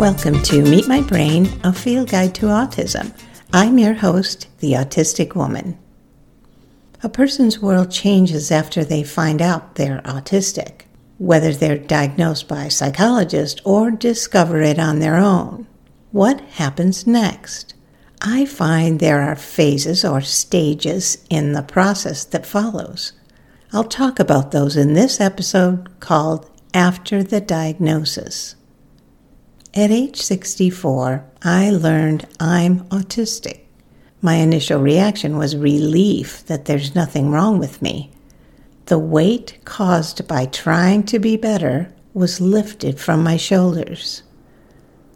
Welcome to Meet My Brain, a field guide to autism. I'm your host, the Autistic Woman. A person's world changes after they find out they're autistic, whether they're diagnosed by a psychologist or discover it on their own. What happens next? I find there are phases or stages in the process that follows. I'll talk about those in this episode called After the Diagnosis. At age 64, I learned I'm autistic. My initial reaction was relief that there's nothing wrong with me. The weight caused by trying to be better was lifted from my shoulders.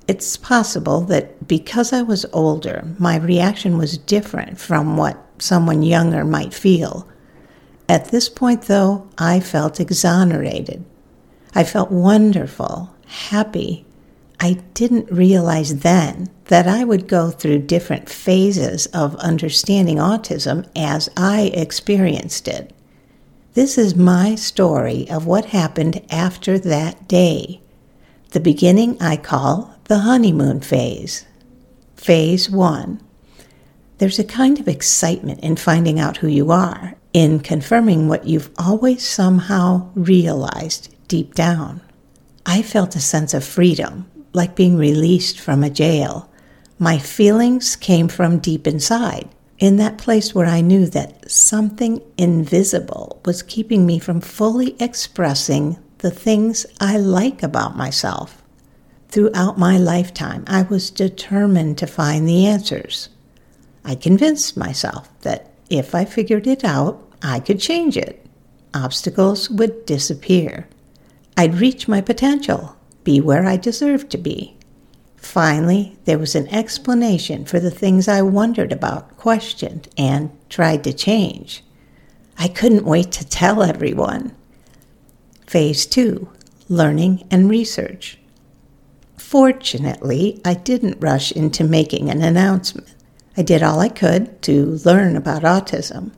It's possible that because I was older, my reaction was different from what someone younger might feel. At this point, though, I felt exonerated. I felt wonderful, happy. I didn't realize then that I would go through different phases of understanding autism as I experienced it. This is my story of what happened after that day. The beginning I call the honeymoon phase. Phase one. There's a kind of excitement in finding out who you are, in confirming what you've always somehow realized deep down. I felt a sense of freedom, like being released from a jail. My feelings came from deep inside, in that place where I knew that something invisible was keeping me from fully expressing the things I like about myself. Throughout my lifetime, I was determined to find the answers. I convinced myself that if I figured it out, I could change it. Obstacles would disappear. I'd reach my potential, be where I deserved to be. Finally, there was an explanation for the things I wondered about, questioned, and tried to change. I couldn't wait to tell everyone. Phase two learning and research. Fortunately, I didn't rush into making an announcement. I did all I could to learn about autism.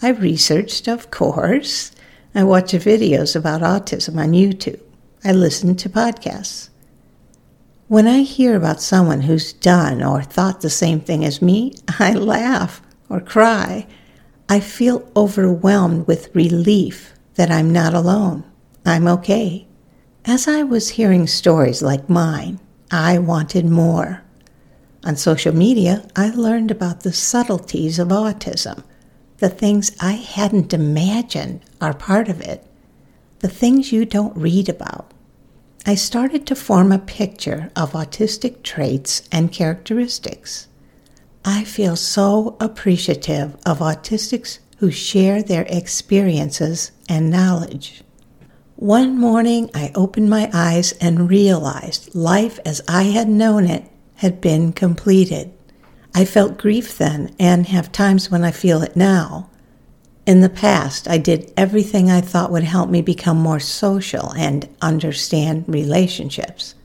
I researched, of course. I watched videos about autism on YouTube. I listen to podcasts. When I hear about someone who's done or thought the same thing as me, I laugh or cry. I feel overwhelmed with relief that I'm not alone. I'm okay. As I was hearing stories like mine, I wanted more. On social media, I learned about the subtleties of autism, the things I hadn't imagined are part of it, the things you don't read about. I started to form a picture of autistic traits and characteristics. I feel so appreciative of autistics who share their experiences and knowledge. One morning, I opened my eyes and realized life as I had known it had been completed. I felt grief then and have times when I feel it now. In the past, I did everything I thought would help me become more social and understand relationships.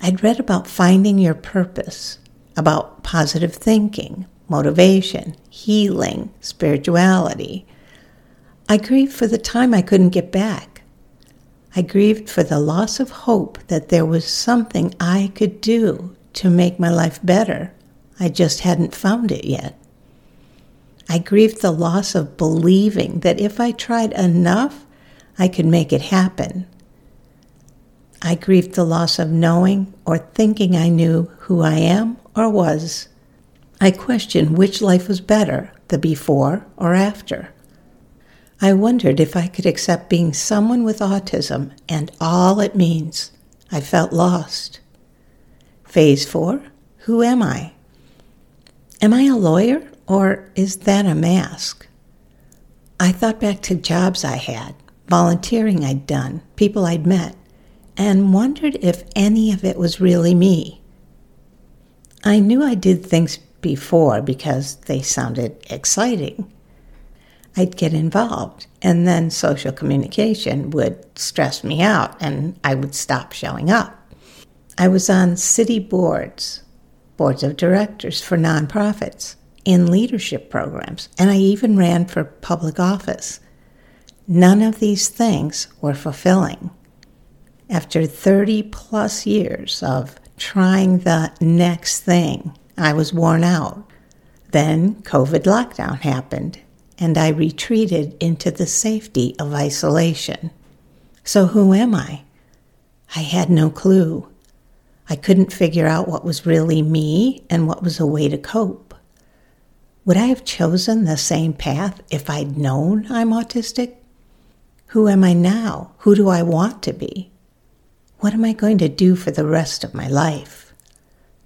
I'd read about finding your purpose, about positive thinking, motivation, healing, spirituality. I grieved for the time I couldn't get back. I grieved for the loss of hope that there was something I could do to make my life better. I just hadn't found it yet. I grieved the loss of believing that if I tried enough, I could make it happen. I grieved the loss of knowing or thinking I knew who I am or was. I questioned which life was better, the before or after. I wondered if I could accept being someone with autism and all it means. I felt lost. Phase four Who am I? Am I a lawyer or is that a mask? I thought back to jobs I had, volunteering I'd done, people I'd met, and wondered if any of it was really me. I knew I did things before because they sounded exciting. I'd get involved, and then social communication would stress me out, and I would stop showing up. I was on city boards, boards of directors for nonprofits in leadership programs, and I even ran for public office. None of these things were fulfilling. After 30 plus years of trying the next thing. I was worn out. Then COVID lockdown happened, and I retreated into the safety of isolation. So, who am I? I had no clue. I couldn't figure out what was really me and what was a way to cope. Would I have chosen the same path if I'd known I'm autistic? Who am I now? Who do I want to be? What am I going to do for the rest of my life?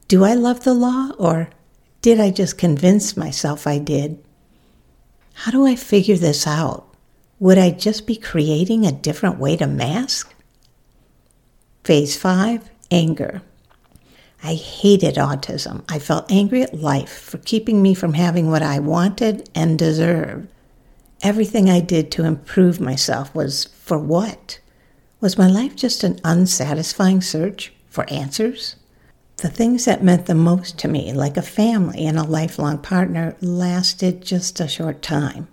Do I love the law or did I just convince myself I did? How do I figure this out? Would I just be creating a different way to mask? Phase 5 Anger. I hated autism. I felt angry at life for keeping me from having what I wanted and deserved. Everything I did to improve myself was for what? Was my life just an unsatisfying search for answers? The things that meant the most to me, like a family and a lifelong partner, lasted just a short time.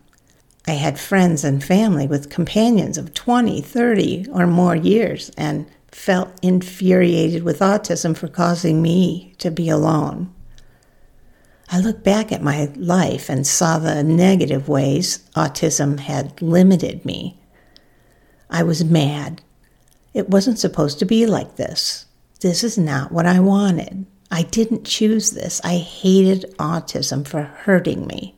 I had friends and family with companions of 20, 30, or more years, and felt infuriated with autism for causing me to be alone. I look back at my life and saw the negative ways autism had limited me. I was mad. It wasn't supposed to be like this. This is not what I wanted. I didn't choose this. I hated autism for hurting me.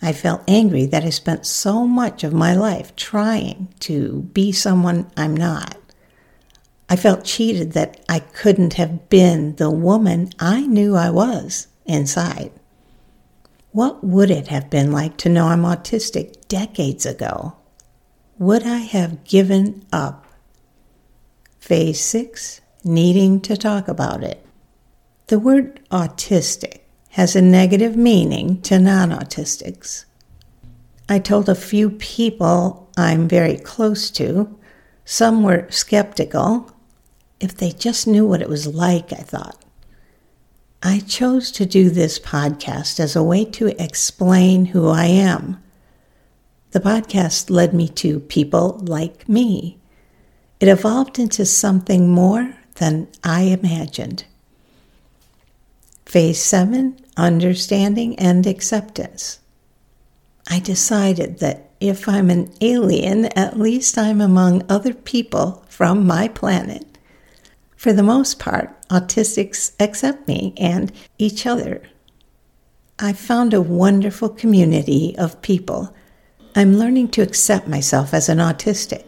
I felt angry that I spent so much of my life trying to be someone I'm not. I felt cheated that I couldn't have been the woman I knew I was inside. What would it have been like to know I'm autistic decades ago? Would I have given up? Phase 6 Needing to talk about it. The word autistic has a negative meaning to non autistics. I told a few people I'm very close to. Some were skeptical. If they just knew what it was like, I thought. I chose to do this podcast as a way to explain who I am. The podcast led me to people like me. It evolved into something more than I imagined. Phase 7 Understanding and Acceptance. I decided that if I'm an alien, at least I'm among other people from my planet. For the most part, autistics accept me and each other. I found a wonderful community of people. I'm learning to accept myself as an autistic.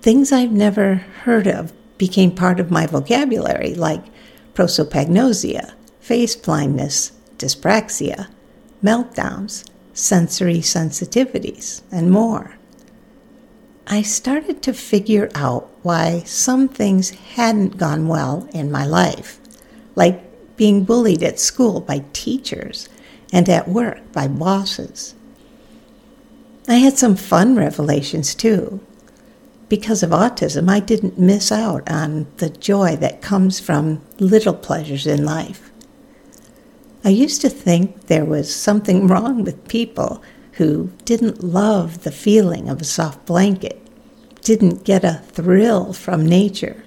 Things I've never heard of became part of my vocabulary, like prosopagnosia, face blindness, dyspraxia, meltdowns, sensory sensitivities, and more. I started to figure out why some things hadn't gone well in my life, like being bullied at school by teachers and at work by bosses. I had some fun revelations too. Because of autism, I didn't miss out on the joy that comes from little pleasures in life. I used to think there was something wrong with people who didn't love the feeling of a soft blanket, didn't get a thrill from nature,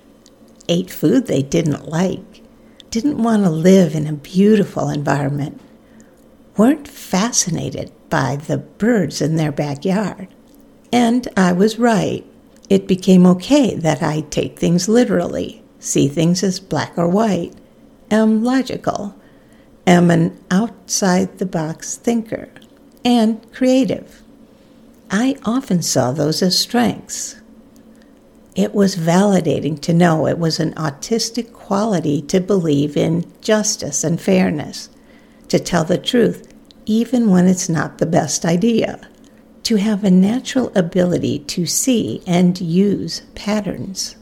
ate food they didn't like, didn't want to live in a beautiful environment, weren't fascinated by the birds in their backyard. And I was right. It became okay that I take things literally, see things as black or white, am logical, am an outside the box thinker and creative. I often saw those as strengths. It was validating to know it was an autistic quality to believe in justice and fairness, to tell the truth even when it's not the best idea, to have a natural ability to see and use patterns,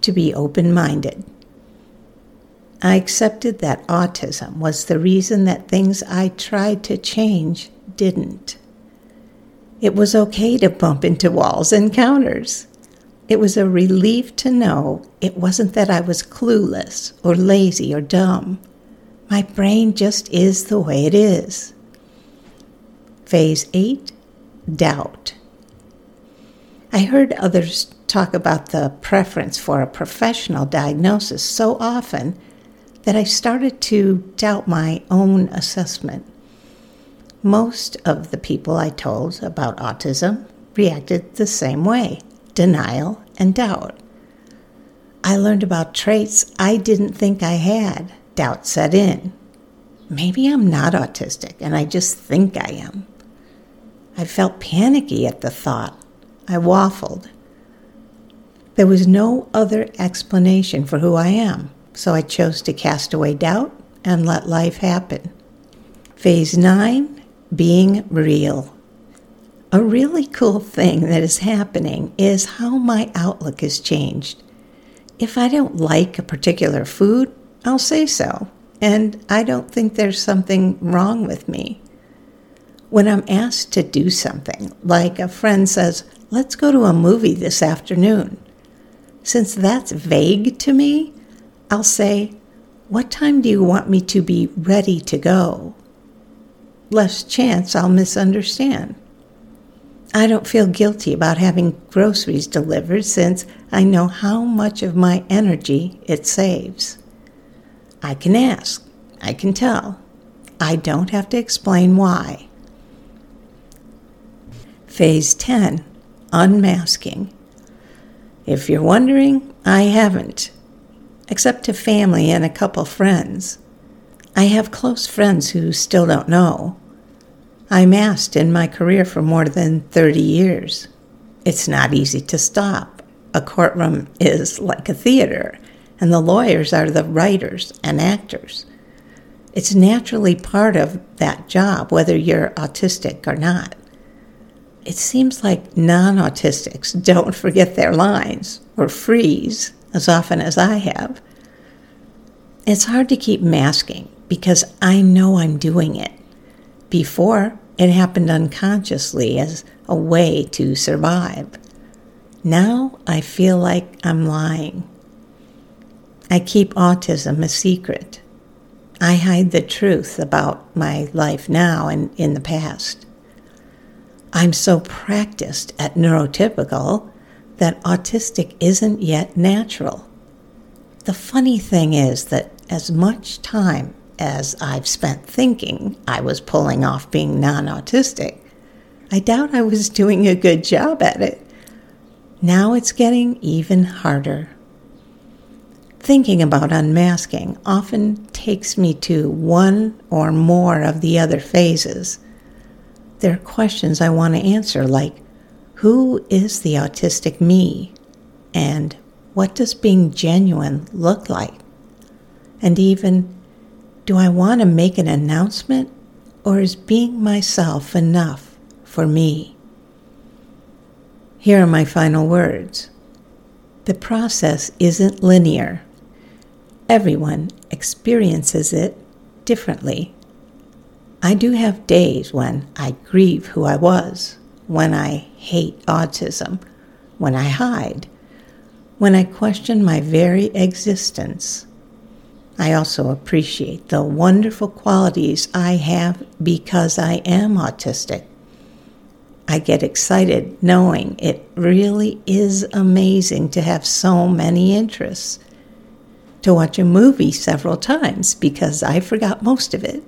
to be open minded. I accepted that autism was the reason that things I tried to change didn't. It was okay to bump into walls and counters. It was a relief to know it wasn't that I was clueless or lazy or dumb. My brain just is the way it is. Phase 8 Doubt. I heard others talk about the preference for a professional diagnosis so often that I started to doubt my own assessment. Most of the people I told about autism reacted the same way denial and doubt. I learned about traits I didn't think I had. Doubt set in. Maybe I'm not autistic and I just think I am. I felt panicky at the thought. I waffled. There was no other explanation for who I am, so I chose to cast away doubt and let life happen. Phase 9 Being Real. A really cool thing that is happening is how my outlook has changed. If I don't like a particular food, I'll say so, and I don't think there's something wrong with me. When I'm asked to do something, like a friend says, Let's go to a movie this afternoon, since that's vague to me, I'll say, What time do you want me to be ready to go? Less chance I'll misunderstand. I don't feel guilty about having groceries delivered since I know how much of my energy it saves. I can ask, I can tell. I don't have to explain why. Phase 10 Unmasking. If you're wondering, I haven't, except to family and a couple friends. I have close friends who still don't know. I masked in my career for more than 30 years. It's not easy to stop. A courtroom is like a theater, and the lawyers are the writers and actors. It's naturally part of that job, whether you're autistic or not it seems like non autistics don't forget their lines or freeze as often as I have. It's hard to keep masking because I know I'm doing it. Before, it happened unconsciously as a way to survive. Now I feel like I'm lying. I keep autism a secret. I hide the truth about my life now and in the past. I'm so practiced at neurotypical that autistic isn't yet natural. The funny thing is that as much time as I've spent thinking I was pulling off being non autistic, I doubt I was doing a good job at it. Now it's getting even harder. Thinking about unmasking often takes me to one or more of the other phases there are questions I want to answer, like who is the autistic me? And what does being genuine look like? And even, do I want to make an announcement or is being myself enough for me? Here are my final words. The process isn't linear. Everyone experiences it differently. I do have days when I grieve who I was, when I hate autism, when I hide, when I question my very existence. I also appreciate the wonderful qualities I have because I am autistic. I get excited knowing it really is amazing to have so many interests. To watch a movie several times because I forgot most of it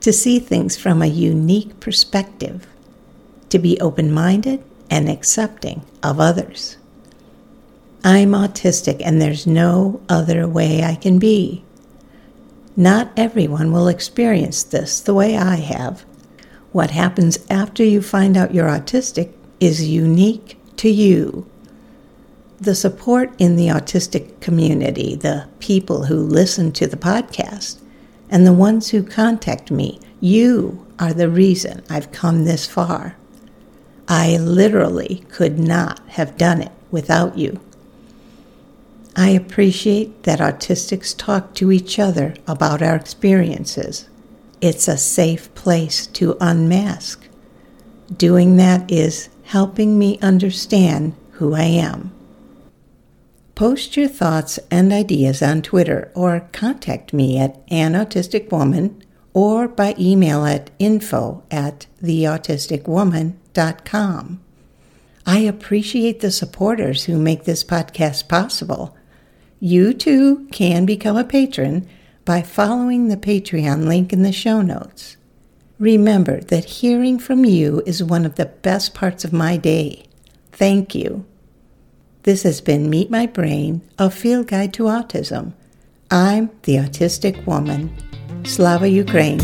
to see things from a unique perspective, to be open minded and accepting of others. I'm autistic and there's no other way I can be. Not everyone will experience this the way I have. What happens after you find out you're autistic is unique to you. The support in the autistic community, the people who listen to the podcast, and the ones who contact me, you are the reason I've come this far. I literally could not have done it without you. I appreciate that autistics talk to each other about our experiences. It's a safe place to unmask. Doing that is helping me understand who I am. Post your thoughts and ideas on Twitter or contact me at An Autistic Woman or by email at info at theautisticwoman.com. I appreciate the supporters who make this podcast possible. You too can become a patron by following the Patreon link in the show notes. Remember that hearing from you is one of the best parts of my day. Thank you. This has been Meet My Brain, a field guide to autism. I'm the autistic woman. Slava Ukraine.